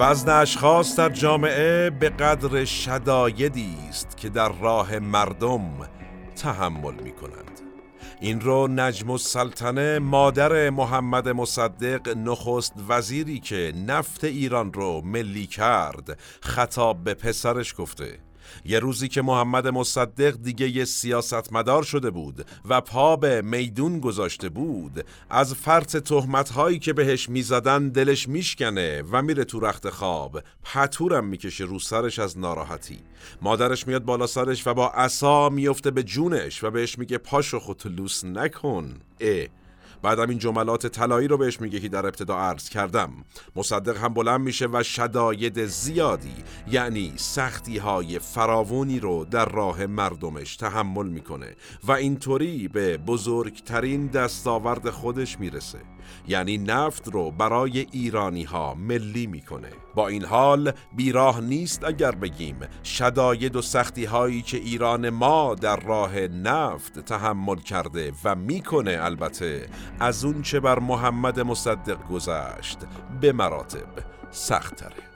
وزن اشخاص در جامعه به قدر شدایدی است که در راه مردم تحمل می کنند. این رو نجم السلطنه مادر محمد مصدق نخست وزیری که نفت ایران رو ملی کرد خطاب به پسرش گفته یه روزی که محمد مصدق دیگه یه سیاستمدار شده بود و پا به میدون گذاشته بود از فرط تهمت هایی که بهش می‌زدن دلش میشکنه و میره تو رخت خواب. پتورم می‌کشه رو سرش از ناراحتی. مادرش میاد بالا سرش و با عصا میفته به جونش و بهش میگه پاشو خودت لوس نکن. اه. بعدم این جملات طلایی رو بهش میگه که در ابتدا عرض کردم. مصدق هم بلند میشه و شداید زیادی یعنی سختی های فراوونی رو در راه مردمش تحمل می‌کنه و اینطوری به بزرگترین دستاورد خودش می‌رسه. یعنی نفت رو برای ایرانی ها ملی می‌کنه. با این حال بیراه نیست اگر بگیم شداید و سختی هایی که ایران ما در راه نفت تحمل کرده و می‌کنه البته از اون چه بر محمد مصدق گذشت به مراتب سختره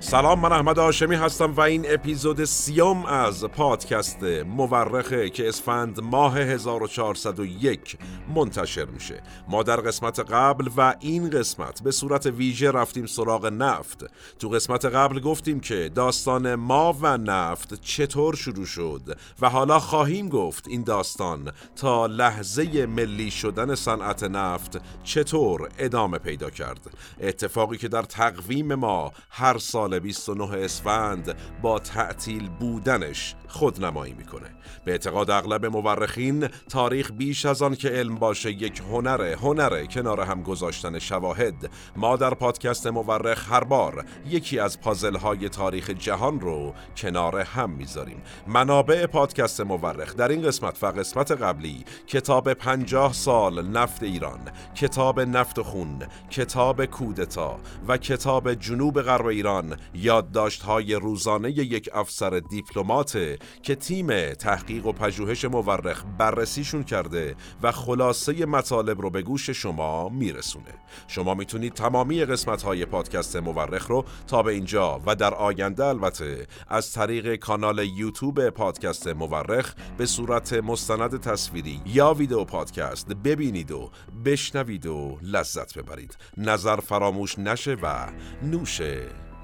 سلام من احمد آشمی هستم و این اپیزود سیوم از پادکست مورخه که اسفند ماه 1401 منتشر میشه. ما در قسمت قبل و این قسمت به صورت ویژه رفتیم سراغ نفت. تو قسمت قبل گفتیم که داستان ما و نفت چطور شروع شد و حالا خواهیم گفت این داستان تا لحظه ملی شدن صنعت نفت چطور ادامه پیدا کرد. اتفاقی که در تقویم ما هر سال 29 اسفند با تعطیل بودنش خودنمایی می‌کنه. به اعتقاد اغلب مورخین تاریخ بیش از آن که علم باشه یک هنره هنره کنار هم گذاشتن شواهد. ما در پادکست مورخ هر بار یکی از پازل های تاریخ جهان رو کنار هم می‌ذاریم. منابع پادکست مورخ در این قسمت و قسمت قبلی کتاب پنجاه سال نفت ایران کتاب نفت خون کتاب کودتا و کتاب جنوب غرب ایران یادداشت های روزانه یک افسر دیپلمات که تیم تحقیق و پژوهش مورخ بررسیشون کرده و خلاصه مطالب رو به گوش شما میرسونه. شما می‌تونید تمامی قسمت های پادکست مورخ رو تا به اینجا و در آینده البته از طریق کانال یوتیوب پادکست مورخ به صورت مستند تصویری یا ویدیو پادکست ببینید و بشنوید و لذت ببرید. نظر فراموش نشه و نوش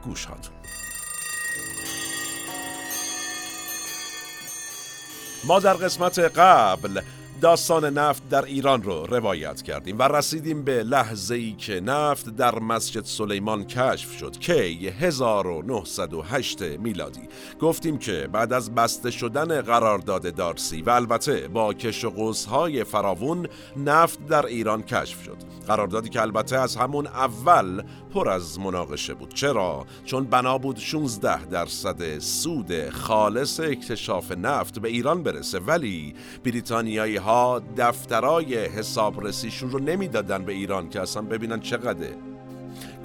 گوش هاتون. ما در قسمت قبل داستان نفت در ایران رو روایت کردیم و رسیدیم به لحظه ای که نفت در مسجد سلیمان کشف شد کی 1908 میلادی گفتیم که بعد از بسته شدن قرارداد دارسی و البته با کش و های فراوون نفت در ایران کشف شد قراردادی که البته از همون اول پر از مناقشه بود. چرا؟ چون بنا بود 16 درصد سود خالص اکتشاف نفت به ایران برسه. ولی بریتانیایی ها دفترای حسابرسیشون رو نمی‌دادن به ایران که اصلا ببینن چقدره.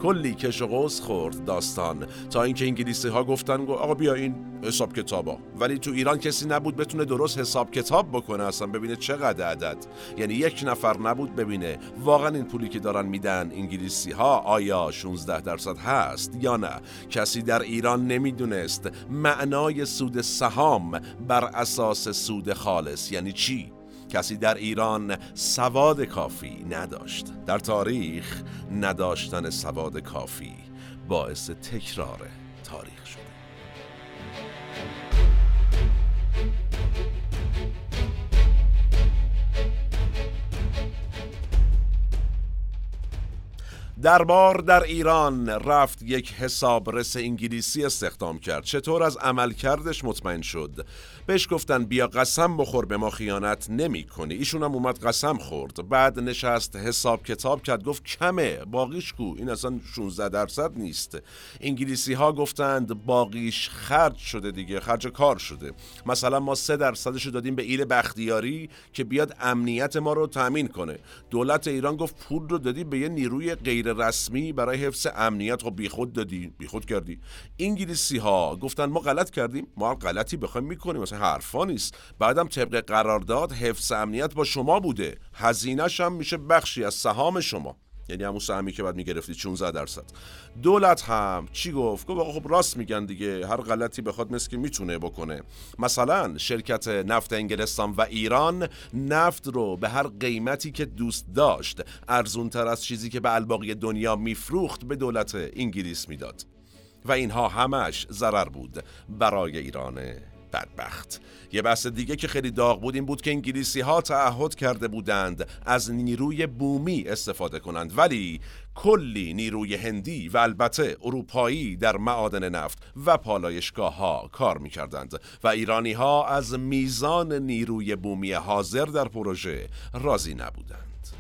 کلی کش و قوس خورد داستان تا اینکه انگلیسی ها گفتن گو آقا بیا این حساب کتابا. ولی تو ایران کسی نبود بتونه درست حساب کتاب بکنه اصلا ببینه چقدر عدد. یعنی یک نفر نبود ببینه واقعا این پولی که دارن میدن انگلیسی ها آیا 16 درصد هست یا نه. کسی در ایران نمی‌دونست معنای سود سهام بر اساس سود خالص یعنی چی؟ کسی در ایران سواد کافی نداشت. در تاریخ نداشتن سواد کافی باعث تکرار تاریخ شد دربار در ایران رفت یک حسابرس انگلیسی استخدام کرد. چطور از عملکردش مطمئن شد؟ بهش گفتن بیا قسم بخور به ما خیانت نمی کنی. ایشون هم اومد قسم خورد. بعد نشست حساب کتاب کرد گفت کمه باقیش کو. این اصلا 16 درصد نیست. انگلیسی ها گفتند باقیش خرج شده دیگه خرج کار شده. مثلا ما 3 درصدش دادیم به ایل بختیاری که بیاد امنیت ما رو تامین کنه. دولت ایران گفت پول رو دادی به یه نیروی غیر رسمی برای حفظ امنیت. خب بیخود دادی بیخود کردی. انگلیسی ها گفتن ما غلط کردیم. ما غلطی بخوایم می‌کنیم. حرفا نیست. بعدم طبق قرارداد حفظ امنیت با شما بوده. هزینهش هم میشه بخشی از سهام شما. یعنی همون سهمی که بعد می‌گرفتی 16 درصد. دولت هم چی گفت؟ گفت خب راست میگن دیگه. هر غلطی بخواد مثل که می‌تونه بکنه. مثلا شرکت نفت انگلستان و ایران نفت رو به هر قیمتی که دوست داشت ارزون تر از چیزی که به الباقی دنیا میفروخت به دولت انگلیس می‌داد. و اینها همش ضرر بود برای ایران. بدبخت. یه بحث دیگه که خیلی داغ بود این بود که انگلیسی ها تعهد کرده بودند از نیروی بومی استفاده کنند. ولی کلی نیروی هندی و البته اروپایی در معادن نفت و پالایشگاه ها کار می کردند و ایرانی ها از میزان نیروی بومی حاضر در پروژه راضی نبودند.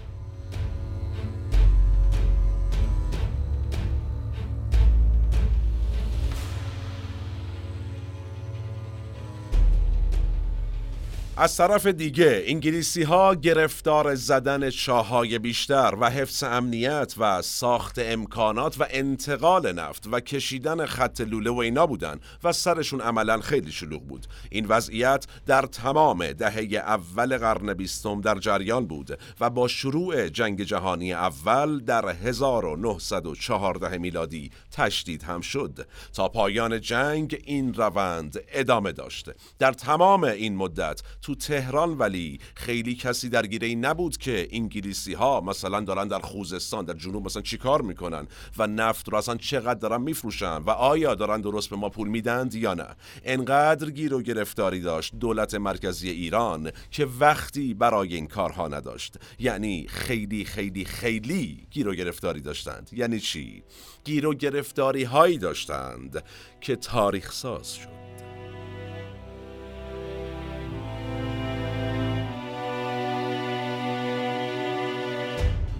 از طرف دیگه انگلیسی ها گرفتار زدن شاههای بیشتر و حفظ امنیت و ساخت امکانات و انتقال نفت و کشیدن خط لوله و اینا بودن و سرشون عملا خیلی شلوغ بود. این وضعیت در تمام دهه اول قرن بیستم در جریان بود و با شروع جنگ جهانی اول در 1914 میلادی تشدید هم شد. تا پایان جنگ این روند ادامه داشته در تمام این مدت تو تهران ولی خیلی کسی درگیره این نبود که انگلیسی ها مثلا دارن در خوزستان در جنوب مثلا چیکار می‌کنن و نفت رو اصلا چقدر دارن میفروشن و آیا دارن درست به ما پول میدند یا نه؟ انقدر گیر و گرفتاری داشت دولت مرکزی ایران که وقتی برای این کارها نداشت. یعنی خیلی خیلی خیلی گیر و گرفتاری داشتند. یعنی چی؟ گیر و گرفتاری هایی داشتند که تاریخ ساز شد.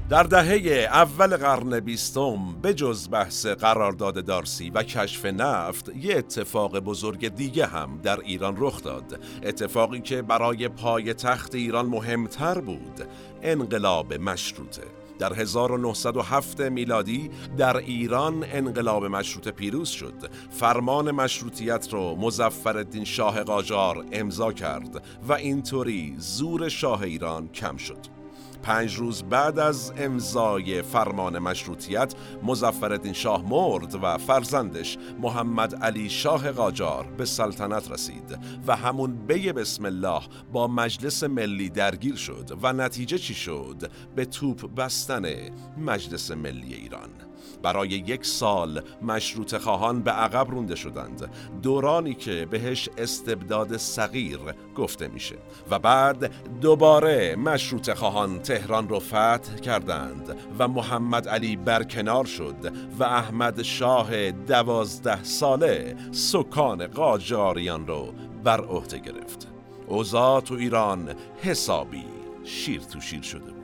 در دهه اول قرن بیستم به جز بحث قرارداد دارسی و کشف نفت یه اتفاق بزرگ دیگه هم در ایران رخ داد. اتفاقی که برای پای تخت ایران مهمتر بود. انقلاب مشروطه. در 1907 میلادی در ایران انقلاب مشروطه پیروز شد. فرمان مشروطیت رو مزفر شاه قاجار امضا کرد و اینطوری زور شاه ایران کم شد. پنج روز بعد از امضای فرمان مشروطیت مزفردین شاه مرد و فرزندش محمد علی شاه قاجار به سلطنت رسید و همون بی بسم الله با مجلس ملی درگیر شد و نتیجه چی شد؟ به توپ بستن مجلس ملی ایران. برای یک سال مشروط خواهان به عقب رونده شدند. دورانی که بهش استبداد صغیر گفته میشه. و بعد دوباره مشروط خواهان تهران رو فتح کردند و محمد علی برکنار شد و احمد شاه دوازده ساله سکان قاجاریان رو بر عهده گرفت. اوضاع تو ایران حسابی شیر تو شیر شده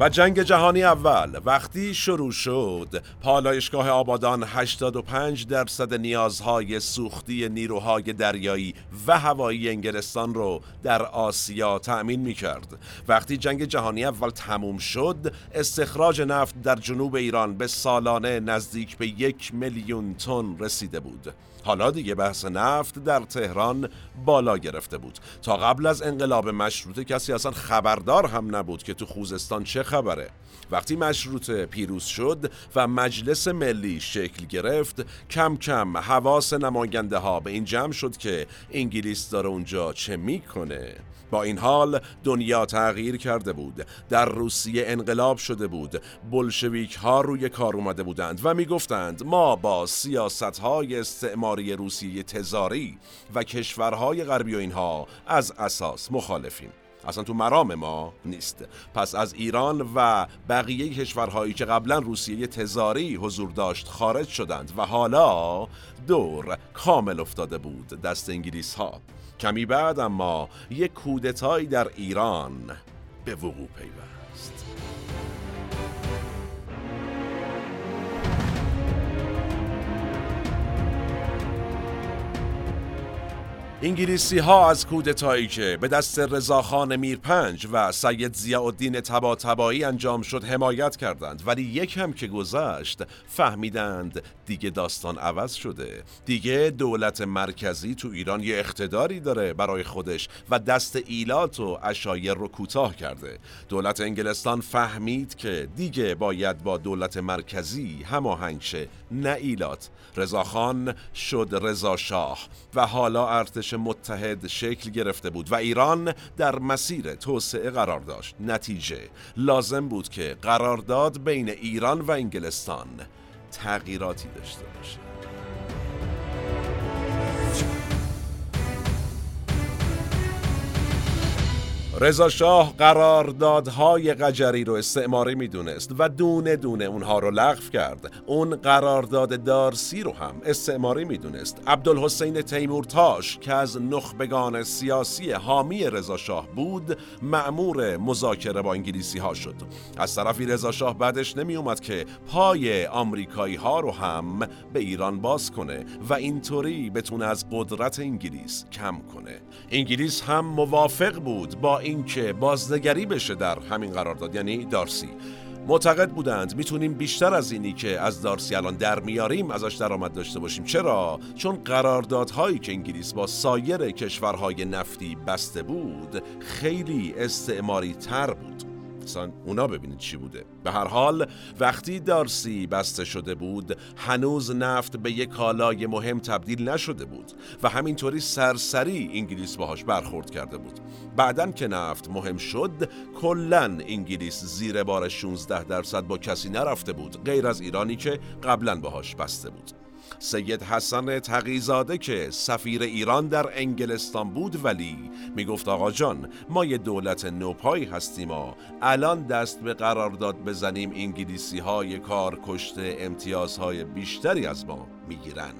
و جنگ جهانی اول. وقتی شروع شد پالایشگاه آبادان 85 درصد نیازهای سوختی نیروهای دریایی و هوایی انگلستان رو در آسیا تأمین می کرد وقتی جنگ جهانی اول تموم شد استخراج نفت در جنوب ایران به سالانه نزدیک به یک میلیون تن رسیده بود. حالا دیگه بحث نفت در تهران بالا گرفته بود. تا قبل از انقلاب مشروطه کسی اصلا خبردار هم نبود که تو خوزستان چه خبره. وقتی مشروطه پیروز شد و مجلس ملی شکل گرفت کم کم حواس نماینده ها به این جمع شد که انگلیس داره اونجا چه می‌کنه. با این حال دنیا تغییر کرده بود. در روسیه انقلاب شده بود. بلشویک ها روی کار اومده بودند و می‌گفتند ما با سیاست های روسیه تزاری و کشورهای غربی و اینها از اساس مخالفیم. اصلا تو مرام ما نیست. پس از ایران و بقیه کشورهایی که قبلا روسیه تزاری حضور داشت خارج شدند و حالا دور کامل افتاده بود دست انگلیس ها کمی بعد اما یک کودتایی در ایران به وقوع پیوست. انگلیسی ها از کودتایی که به دست رضاخان میرپنج و سید ضیاءالدین طباطبایی انجام شد حمایت کردند ولی یک هم که گذشت فهمیدند دیگه داستان عوض شده. دیگه دولت مرکزی تو ایران یه اقتداری داره برای خودش و دست ایلات و اشایر رو کوتاه کرده. دولت انگلستان فهمید که دیگه باید با دولت مرکزی هماهنگ شه نه ایلات. رضاخان شد رضا شاه و حالا ارتش متحد شکل گرفته بود و ایران در مسیر توسعه قرار داشت. نتیجه لازم بود که قرارداد بین ایران و انگلستان تغییراتی داشته باشه رضا شاه قراردادهای قجری رو استعماری می‌دونست و دونه دونه اونها رو لغو کرد. اون قرارداد دارسی رو هم استعماری می‌دونست. عبدالحسین تیمورتاش که از نخبگان سیاسی حامی رضا شاه بود معمور مذاکره با انگلیسی ها شد. از طرفی رضا شاه بعدش نمی اومد که پای آمریکایی ها رو هم به ایران باز کنه و اینطوری بتونه از قدرت انگلیس کم کنه. انگلیس هم موافق بود با اینکه بازنگری بشه در همین قرارداد یعنی دارسی. معتقد بودند می‌تونیم بیشتر از اینی که از دارسی الان در میاریم ازش درآمد داشته باشیم. چرا؟ چون قراردادهایی که انگلیس با سایر کشورهای نفتی بسته بود خیلی استعماری تر بود. اصلا اونا ببینید چی بوده. به هر حال وقتی دارسی بسته شده بود هنوز نفت به یک کالای مهم تبدیل نشده بود و همینطوری سرسری انگلیس باهاش برخورد کرده بود. بعدن که نفت مهم شد کلا انگلیس زیر بار 16 درصد با کسی نرفته بود غیر از ایرانی که قبلا باهاش بسته بود. سید حسن تقیزاده که سفیر ایران در انگلستان بود ولی می‌گفت آقا جان ما یه دولت نوپایی هستیم و الان دست به قرارداد بزنیم انگلیسی های کار کشته امتیازهای بیشتری از ما می‌گیرن.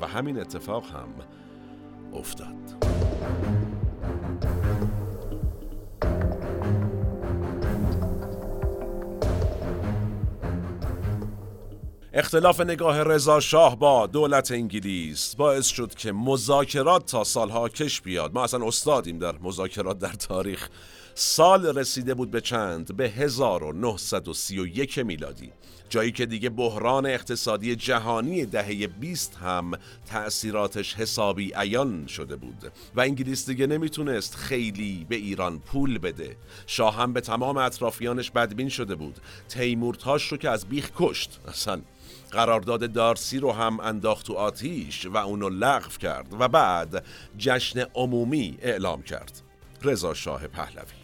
و همین اتفاق هم افتاد. اختلاف نگاه رضا شاه با دولت انگلیس باعث شد که مذاکرات تا سالها کش بیاد. ما اصلا استادیم در مذاکرات در تاریخ. سال رسیده بود به چند؟ به 1931 میلادی. جایی که دیگه بحران اقتصادی جهانی دهه 20 هم تأثیراتش حسابی عیان شده بود. و انگلیس دیگه نمی‌تونست خیلی به ایران پول بده. شاه هم به تمام اطرافیانش بدبین شده بود. تیمورتاش رو که از بیخ کشت. اصلا قرارداد دارسی رو هم انداخت تو آتیش و اونو لغو کرد و بعد جشن عمومی اعلام کرد. رضا شاه پهلوی.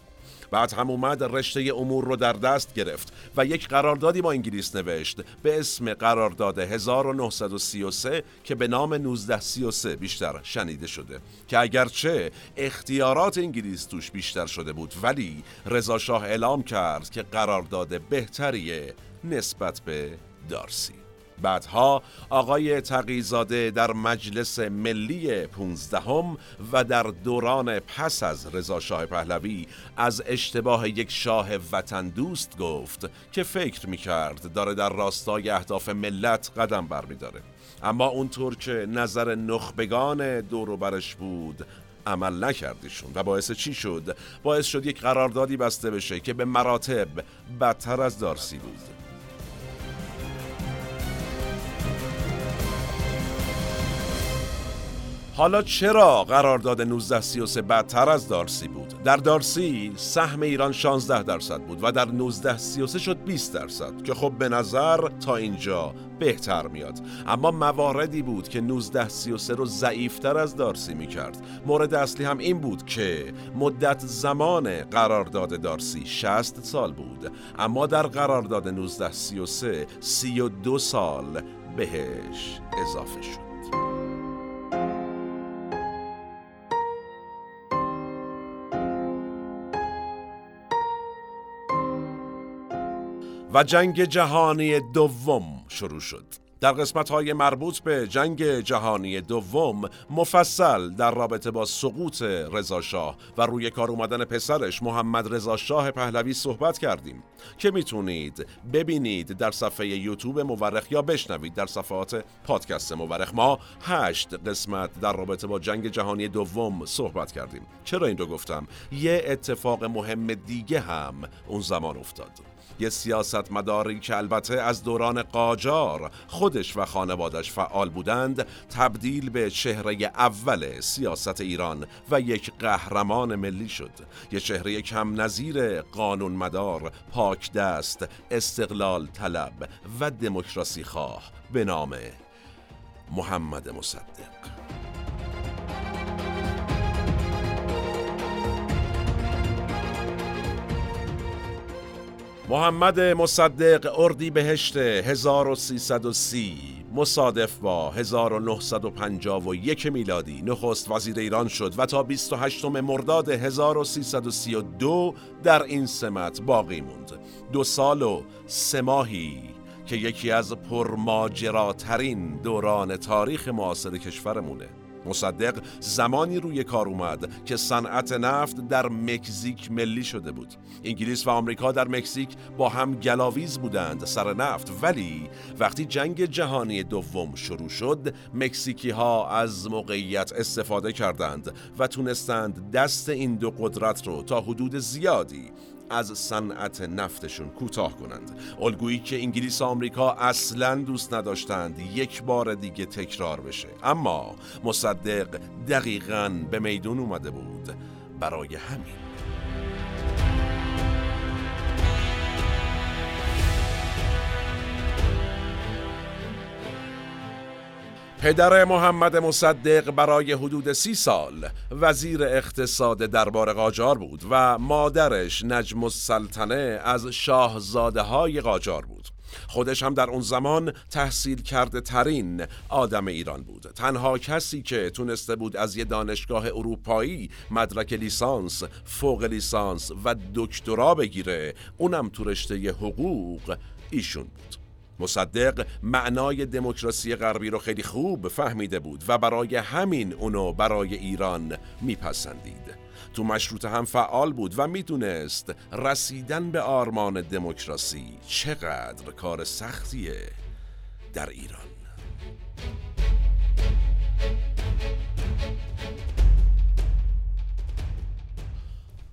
بعد هم اومد رشته امور رو در دست گرفت و یک قراردادی با انگلیس نوشت به اسم قرارداد 1933 که به نام 1933 بیشتر شنیده شده. که اگرچه اختیارات انگلیس توش بیشتر شده بود ولی رضا شاه اعلام کرد که قرارداد بهتریه نسبت به دارسی. بعدها آقای تقیزاده در مجلس ملی پونزدهم و در دوران پس از رضا شاه پهلوی از اشتباه یک شاه وطن دوست گفت که فکر می‌کرد داره در راستای اهداف ملت قدم برمیداره اما اونطور که نظر نخبگان دوروبرش بود عمل نکردیشون و باعث چی شد؟ باعث شد یک قراردادی بسته بشه که به مراتب بدتر از دارسی بود حالا چرا قرارداد 1933 بدتر از دارسی بود؟ در دارسی سهم ایران 16 درصد بود و در 1933 شد 20 درصد که خب به نظر تا اینجا بهتر میاد. اما مواردی بود که 1933 رو ضعیفتر از دارسی می‌کرد. مورد اصلی هم این بود که مدت زمان قرارداد دارسی 60 سال بود اما در قرارداد 1933 32 سال بهش اضافه شد. و جنگ جهانی دوم شروع شد. در قسمت های مربوط به جنگ جهانی دوم مفصل در رابطه با سقوط رضاشاه و روی کار اومدن پسرش محمد رضا شاه پهلوی صحبت کردیم که می‌تونید ببینید در صفحه یوتیوب مورخ یا بشنوید در صفحات پادکست مورخ. ما هشت قسمت در رابطه با جنگ جهانی دوم صحبت کردیم. چرا این رو گفتم؟ یه اتفاق مهم دیگه هم اون زمان افتاد. یه سیاست مداری که البته از دوران قاجار خودش و خانوادش فعال بودند تبدیل به چهره اول سیاست ایران و یک قهرمان ملی شد. یه چهره کم نظیر قانون مدار پاک دست استقلال طلب و دموکراسی خواه به نام محمد مصدق. محمد مصدق اردی بهشت 1330 مصادف با 1951 میلادی. نخست وزیر ایران شد و تا 28 مرداد 1332 در این سمت باقی موند. دو سال و سه ماهی که یکی از پرماجراترین دوران تاریخ معاصر کشورمونه. مصدق زمانی روی کار اومد که صنعت نفت در مکزیک ملی شده بود. انگلیس و آمریکا در مکزیک با هم گلاویز بودند سر نفت ولی وقتی جنگ جهانی دوم شروع شد مکزیکی ها از موقعیت استفاده کردند و تونستند دست این دو قدرت رو تا حدود زیادی از صنعت نفتشون کوتاه کنند. الگویی که انگلیس و آمریکا اصلا دوست نداشتند یک بار دیگه تکرار بشه. اما مصدق دقیقا به میدون اومده بود. برای همین پدر محمد مصدق برای حدود سی سال وزیر اقتصاد دربار قاجار بود و مادرش نجم السلطنه از شاهزاده های قاجار بود. خودش هم در اون زمان تحصیل کرده ترین آدم ایران بود. تنها کسی که تونسته بود از یه دانشگاه اروپایی مدرک لیسانس، فوق لیسانس و دکترا بگیره اونم تو رشته حقوق ایشون بود. مصدق معنای دموکراسی غربی رو خیلی خوب فهمیده بود و برای همین اونو برای ایران میپسندید. تو مشروط هم فعال بود و می‌دونست رسیدن به آرمان دموکراسی چقدر کار سختیه در ایران.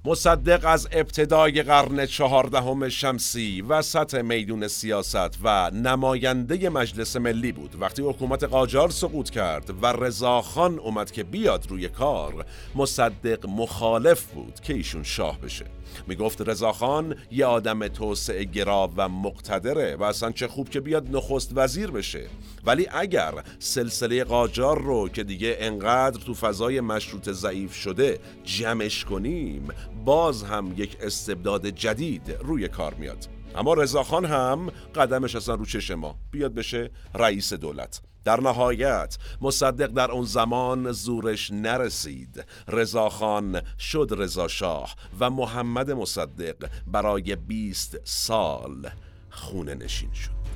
مصدق از ابتدای قرن چهاردهم شمسی وسط میدون سیاست و نماینده مجلس ملی بود. وقتی حکومت قاجار سقوط کرد و رضاخان اومد که بیاد روی کار مصدق مخالف بود که ایشون شاه بشه. می‌گفت رضاخان یه آدم توسعه گرا و مقتدره و اصلا چه خوب که بیاد نخست وزیر بشه. ولی اگر سلسله قاجار رو که دیگه انقدر تو فضای مشروط ضعیف شده جمعش کنیم باز هم یک استبداد جدید روی کار میاد. اما رضاخان هم قدمش اصلا رو چش ما. بیاد بشه رئیس دولت. نهایت مصدق در اون زمان زورش نرسید. رضاخان شد رضا شاه و محمد مصدق برای 20 سال خونه نشین شد.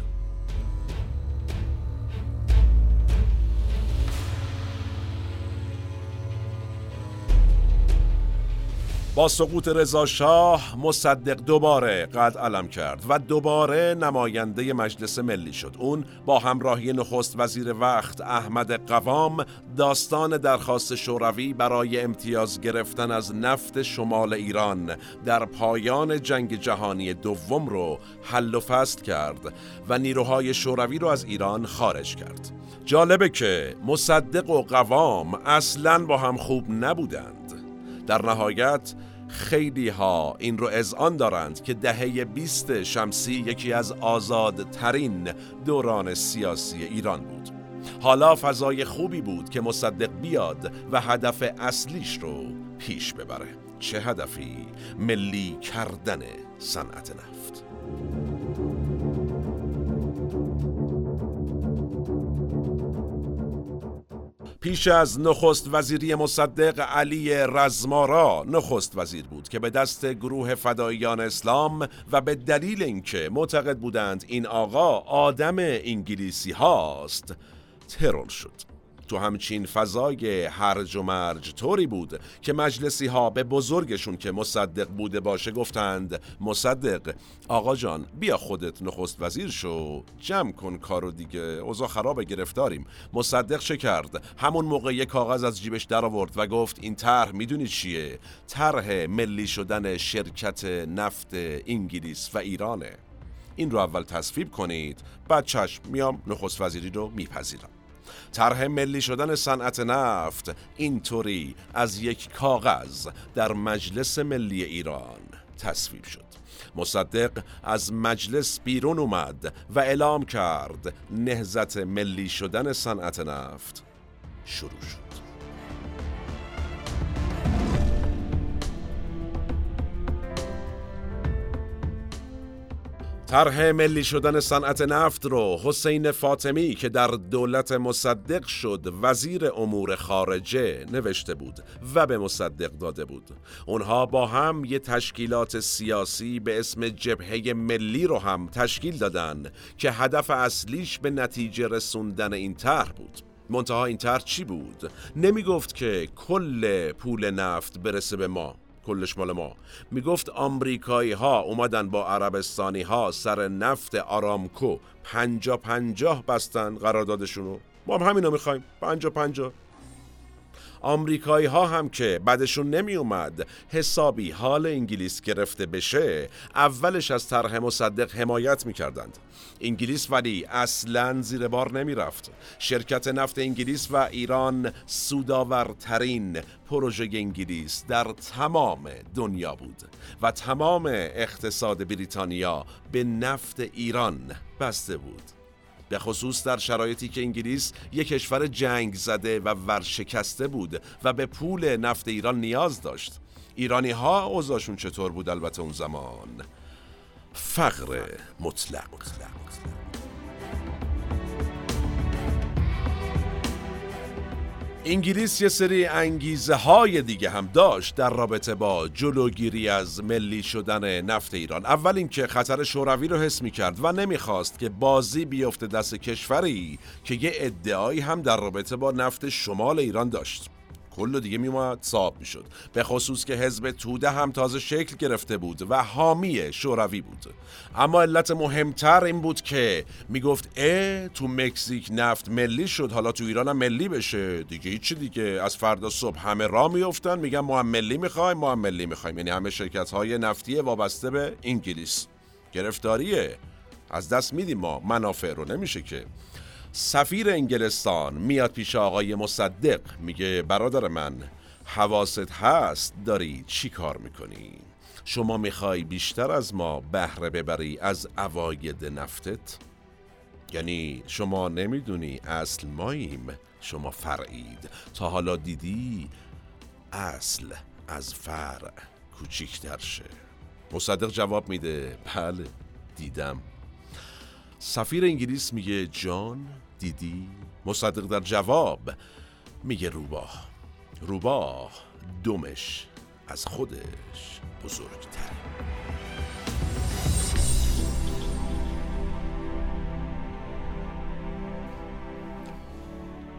با سقوط رضا شاه مصدق دوباره قد علم کرد و دوباره نماینده مجلس ملی شد. اون با همراهی نخست وزیر وقت احمد قوام داستان درخواست شوروی برای امتیاز گرفتن از نفت شمال ایران در پایان جنگ جهانی دوم رو حل و فصل کرد و نیروهای شوروی رو از ایران خارج کرد. جالبه که مصدق و قوام اصلا با هم خوب نبودند. در نهایت خیلی ها این رو آن دارند که دهه 20 شمسی یکی از آزادترین دوران سیاسی ایران بود. حالا فضای خوبی بود که مصدق بیاد و هدف اصلیش رو پیش ببره. چه هدفی؟ ملی کردن صنعت نفت. پیش از نخست وزیری مصدق علی رزمارا نخست وزیر بود که به دست گروه فداییان اسلام و به دلیل اینکه معتقد بودند این آقا آدم انگلیسی هاست ترور شد. تو همچین فضای هرج و مرج طوری بود که مجلسی ها به بزرگشون که مصدق بوده باشه گفتند مصدق آقا جان بیا خودت نخست وزیر شو جمع کن کارو دیگه اوضاع خراب گرفتاریم. مصدق چه کرد؟ همون موقع یک کاغذ از جیبش در آورد و گفت این طرح می‌دونی چیه؟ طرح ملی شدن شرکت نفت انگلیس و ایرانه. این رو اول تصویب کنید بعد چشم میام نخست وزیری رو میپذیرم. طرح ملی شدن صنعت نفت اینطوری از یک کاغذ در مجلس ملی ایران تصویب شد. مصدق از مجلس بیرون اومد و اعلام کرد نهزت ملی شدن صنعت نفت شروع شد. طرح ملی شدن صنعت نفت رو حسین فاطمی که در دولت مصدق شد وزیر امور خارجه نوشته بود و به مصدق داده بود. اونها با هم یه تشکیلات سیاسی به اسم جبهه ملی رو هم تشکیل دادن که هدف اصلیش به نتیجه رسوندن این طرح بود. منتها این طرح چی بود؟ نمی گفت که کل پول نفت برسه به ما. کلش مال ما. می‌گفت آمریکایی ها اومدن با عربستانی ها سر نفت آرامکو پنجا پنجاه بستن قراردادشونو. ما هم همینو می‌خوایم. پنجا پنجا آمریکایی ها هم که بعدشون نمی اومد حسابی حال انگلیس گرفته بشه اولش از طرح مصدق حمایت می کردند. انگلیس ولی اصلا زیر بار نمی رفت. شرکت نفت انگلیس و ایران سوداورترین پروژه انگلیس در تمام دنیا بود و تمام اقتصاد بریتانیا به نفت ایران بسته بود. به خصوص در شرایطی که انگلیس یک کشور جنگ زده و ورشکسته بود و به پول نفت ایران نیاز داشت. ایرانی ها اوضاعشون چطور بود البته اون زمان؟ فقر مطلق, انگلیس یه سری انگیزه های دیگه هم داشت در رابطه با جلوگیری از ملی شدن نفت ایران. اول اینکه خطر شوروی رو حس می کرد و نمی‌خواست که بازی بیفته دست کشوری که یه ادعایی هم در رابطه با نفت شمال ایران داشت. کل دیگه میومد صاحب می‌شد. به خصوص که حزب توده هم تازه شکل گرفته بود و حامی شوروی بود. اما علت مهمتر این بود که می‌گفت اه تو مکزیک نفت ملی شد حالا تو ایران هم ملی بشه. دیگه هیچی دیگه. از فردا صبح همه را میفتن میگن ما هم ملی می‌خوایم ما هم ملی می‌خوایم. یعنی همه شرکت های نفتی وابسته به انگلیس. گرفتاریه. از دست میدیم ما. منافع رو نمیشه که. سفیر انگلستان میاد پیش آقای مصدق میگه برادر من حواست هست داری چی کار می‌کنی؟ شما می‌خوای بیشتر از ما بهره ببری از اواید نفتت؟ یعنی شما نمی‌دونی اصل ماییم شما فرعید تا حالا دیدی اصل از فرع کوچیکتر شه مصدق جواب میده بله دیدم سفیر انگلیس میگه جان دیدی؟ مصدق در جواب میگه روباه. روباه دومش از خودش بزرگتره.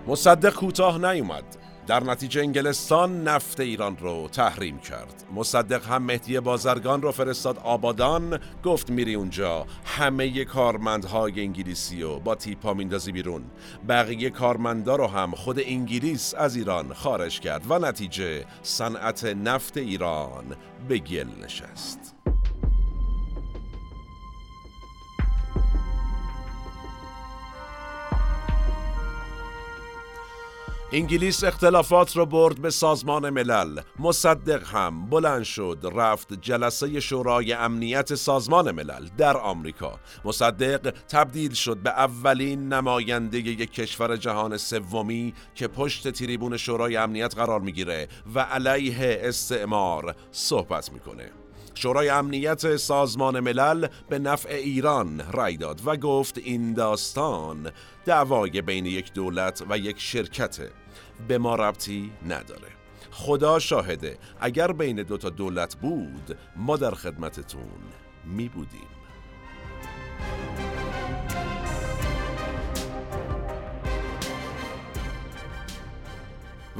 مصدق کوتاه نیومد. در نتیجه انگلستان نفت ایران رو تحریم کرد. مصدق هم مهدی بازرگان رو فرستاد آبادان. گفت میری اونجا. همه کارمندهای انگلیسی رو با تیپا میندازی بیرون. بقیه کارمندا رو هم خود انگلیس از ایران خارج کرد و نتیجه صنعت نفت ایران به گل نشست. انگلیس اختلافات را برد به سازمان ملل. مصدق هم بلند شد رفت جلسه شورای امنیت سازمان ملل در آمریکا. مصدق تبدیل شد به اولین نماینده یک کشور جهان سومی که پشت تریبون شورای امنیت قرار می‌گیره و علیه استعمار صحبت می‌کنه. شورای امنیت سازمان ملل به نفع ایران رأی داد و گفت این داستان دعوای بین یک دولت و یک شرکته به ما ربطی نداره. خدا شاهده اگر بین دوتا دولت بود ما در خدمتتون می بودیم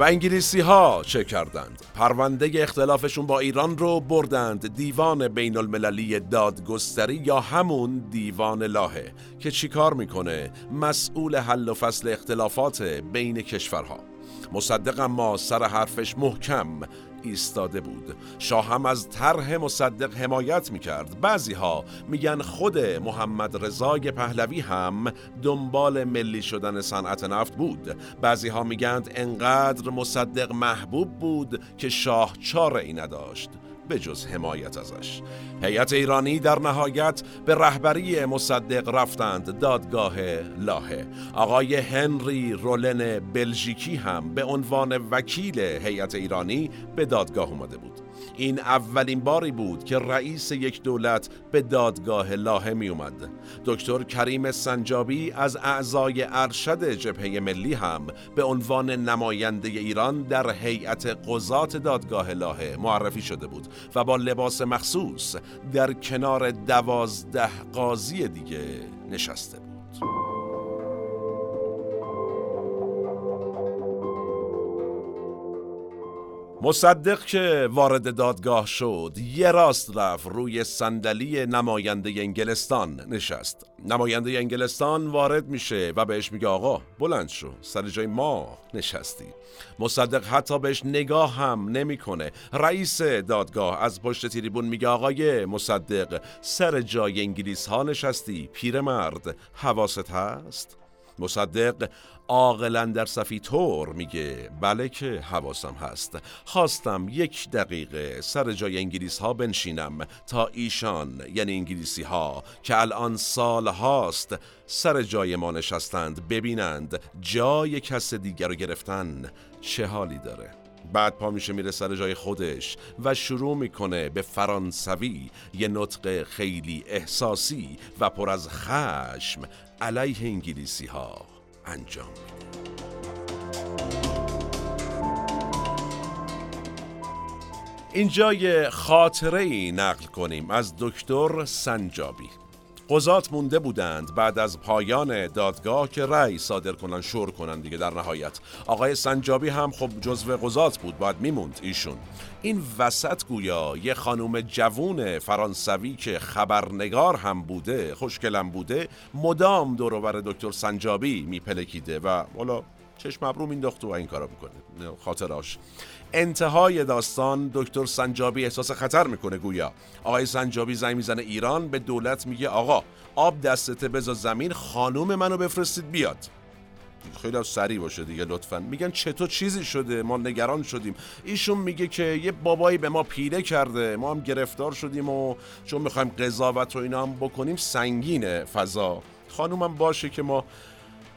و انگلیسی ها چه کردند؟ پرونده اختلافشون با ایران رو بردند دیوان بین المللی دادگستری یا همون دیوان لاهه که چیکار می‌کنه؟ مسئول حل و فصل اختلافات بین کشورها مصدق اما سر حرفش محکم ایستاده بود. شاه هم از طرح مصدق حمایت می‌کرد. بعضی ها میگن خود محمد رضای پهلوی هم دنبال ملی شدن صنعت نفت بود. بعضی ها میگند انقدر مصدق محبوب بود که شاه ای نداشت. به جز حمایت ازش. هیئت ایرانی در نهایت به رهبری مصدق رفتند دادگاه لاهه. آقای هنری رولن بلژیکی هم به عنوان وکیل هیئت ایرانی به دادگاه اومده بود. این اولین باری بود که رئیس یک دولت به دادگاه لاهه می اومد. دکتر کریم سنجابی از اعضای ارشد جبهه ملی هم به عنوان نماینده ایران در هیئت قضات دادگاه لاهه معرفی شده بود و با لباس مخصوص در کنار دوازده قاضی دیگه نشسته بود. مصدق که وارد دادگاه شد یه راست رفت روی صندلی نماینده انگلستان نشست. نماینده انگلستان وارد میشه و بهش میگه آقا بلند شو سر جای ما نشستی. مصدق حتی بهش نگاه هم نمی‌کنه. رئیس دادگاه از پشت تریبون میگه آقای مصدق سر جای انگلیس ها نشستی پیرمرد حواست هست؟ مصدق عاقلا در صفی طور میگه بله که حواسم هست. خواستم یک دقیقه سر جای انگلیس ها بنشینم تا ایشان یعنی انگلیسی ها که الان سال هاست سر جای ما نشستند ببینند جای کس دیگر رو گرفتن چه حالی داره. بعد پا میشه میره سر جای خودش و شروع می‌کنه به فرانسوی یه نطق خیلی احساسی و پر از خشم علیه انگلیسی ها انجام میده اینجا یه خاطره ای نقل کنیم از دکتر سنجابی. قضات مونده بودند بعد از پایان دادگاه که رأی صادر کنن شور کنن دیگه در نهایت. آقای سنجابی هم خب جزو قضات بود باید میموند ایشون. این وسط گویا یه خانوم جوون فرانسوی که خبرنگار هم بوده خوشگلم بوده مدام دوروبر دکتر سنجابی میپلکیده و والا چشم ابرو مینداخت و این کارا می‌کنه. خاطراش. انتهای داستان دکتر سنجابی احساس خطر می‌کنه گویا. آقای سنجابی زنگ می‌زنه ایران به دولت میگه آقا آب دستته بذار زمین خانوم منو بفرستید بیاد. خیلی از سریع باشه دیگه لطفا. میگن چطور چیزی شده؟ ما نگران شدیم. ایشون میگه که یه بابایی به ما پیله کرده. ما هم گرفتار شدیم و چون می‌خوایم قضاوت و اینا هم بکنیم سنگینه فضا. خانومم باشه که ما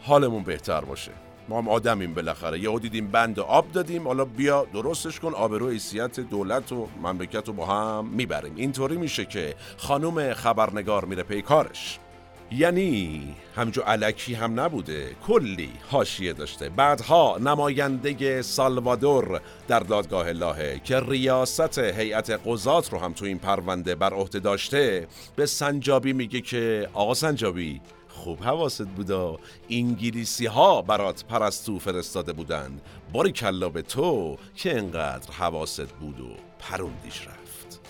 حالمون بهتر باشه. ما هم آدمیم بالاخره. یهو دیدیم بند آب دادیم. حالا بیا درستش کن. آبرو حیثیت دولت و مملکت رو با هم می‌بریم. اینطوری میشه که خانوم خبرنگار میره پی کارش. یعنی همجو علکی هم نبوده. کلی حاشیه داشته. بعدها نماینده سالوادور در دادگاه لاهه که ریاست هیئت قضات رو هم تو این پرونده بر عهده داشته به سنجابی میگه که آقا سنجابی خوب حواست بودا. انگلیسی ها برات پرستو فرستاده بودن باری کلا به تو که انقدر حواست بود و پروندیش رفت.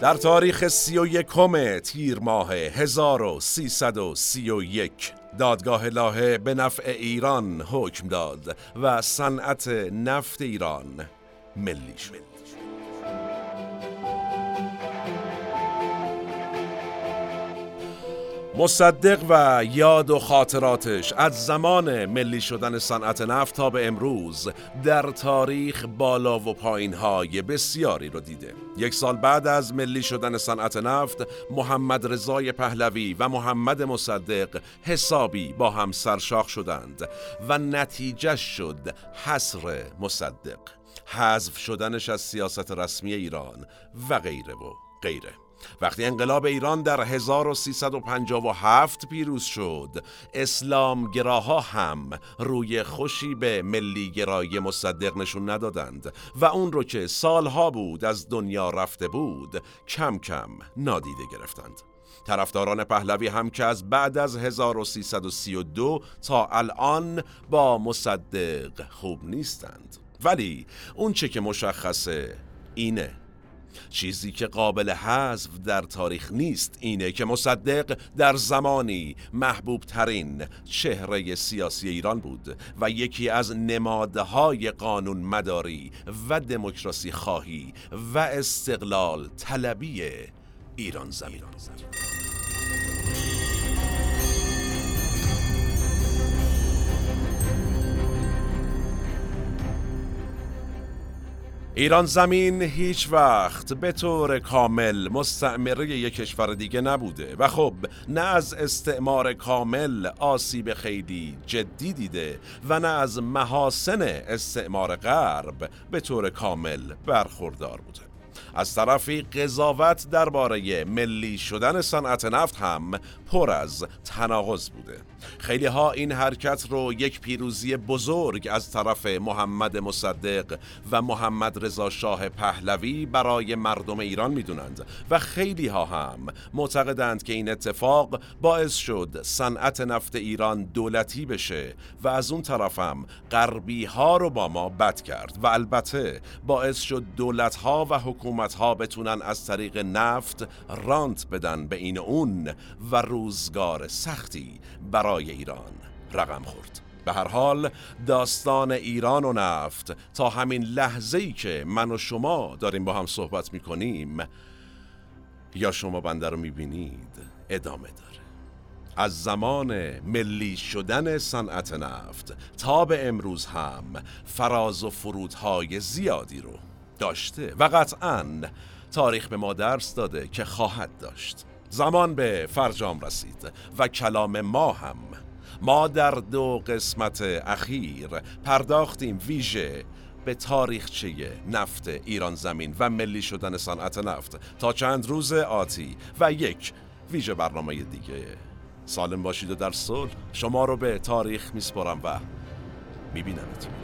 در تاریخ سی و یکم تیر ماه 1331 دادگاه لاهه به نفع ایران حکم داد و صنعت نفت ایران ملی. شد مصدق و یاد و خاطراتش از زمان ملی شدن صنعت نفت تا به امروز در تاریخ بالا و پایین های بسیاری رو دیده. یک سال بعد از ملی شدن صنعت نفت محمد رضای پهلوی و محمد مصدق حسابی با هم سرشاخ شدند و نتیجه شد حصر مصدق. حذف شدنش از سیاست رسمی ایران و غیره و غیره. وقتی انقلاب ایران در 1357 پیروز شد اسلام گراها هم روی خوشی به ملی گرایی مصدق نشون ندادند و اون رو که سالها بود از دنیا رفته بود کم کم نادیده گرفتند. طرفداران پهلوی هم که از بعد از 1332 تا الان با مصدق خوب نیستند. ولی اون چه که مشخصه اینه. چیزی که قابل حذف در تاریخ نیست اینه که مصدق در زمانی محبوب ترین چهره سیاسی ایران بود و یکی از نمادهای قانون مداری و دموکراسی خواهی و استقلال طلبی ایران زمین. ایران زمین هیچ وقت به طور کامل مستعمره یک کشور دیگه نبوده و خب نه از استعمار کامل آسیب خیلی جدی دیده و نه از محاسن استعمار غرب به طور کامل برخوردار بوده. از طرفی قضاوت درباره ملی شدن صنعت نفت هم پر از تناقض بوده. خیلی ها این حرکت رو یک پیروزی بزرگ از طرف محمد مصدق و محمد رضا شاه پهلوی برای مردم ایران می‌دونند و خیلی ها هم معتقدند که این اتفاق باعث شد صنعت نفت ایران دولتی بشه و از اون طرفم غربی ها رو با ما بد کرد و البته باعث شد دولت ها و حکومت ها بتونن از طریق نفت رانت بدن به این اون و روزگار سختی برای ایران رقم خورد. به هر حال داستان ایران و نفت تا همین لحظه ای که من و شما داریم با هم صحبت می‌کنیم یا شما بنده رو می‌بینید ادامه داره. از زمان ملی شدن صنعت نفت تا به امروز هم فراز و فرودهای زیادی رو داشته و قطعا تاریخ به ما درس داده که خواهد داشت. زمان به فرجام رسید و کلام ما هم. ما در دو قسمت اخیر پرداختیم ویژه به تاریخچه نفت ایران زمین و ملی شدن صنعت نفت تا چند روز آتی و یک ویژه برنامه دیگه. سالم باشید و در صلح. شما رو به تاریخ میسپرم و میبینمتون.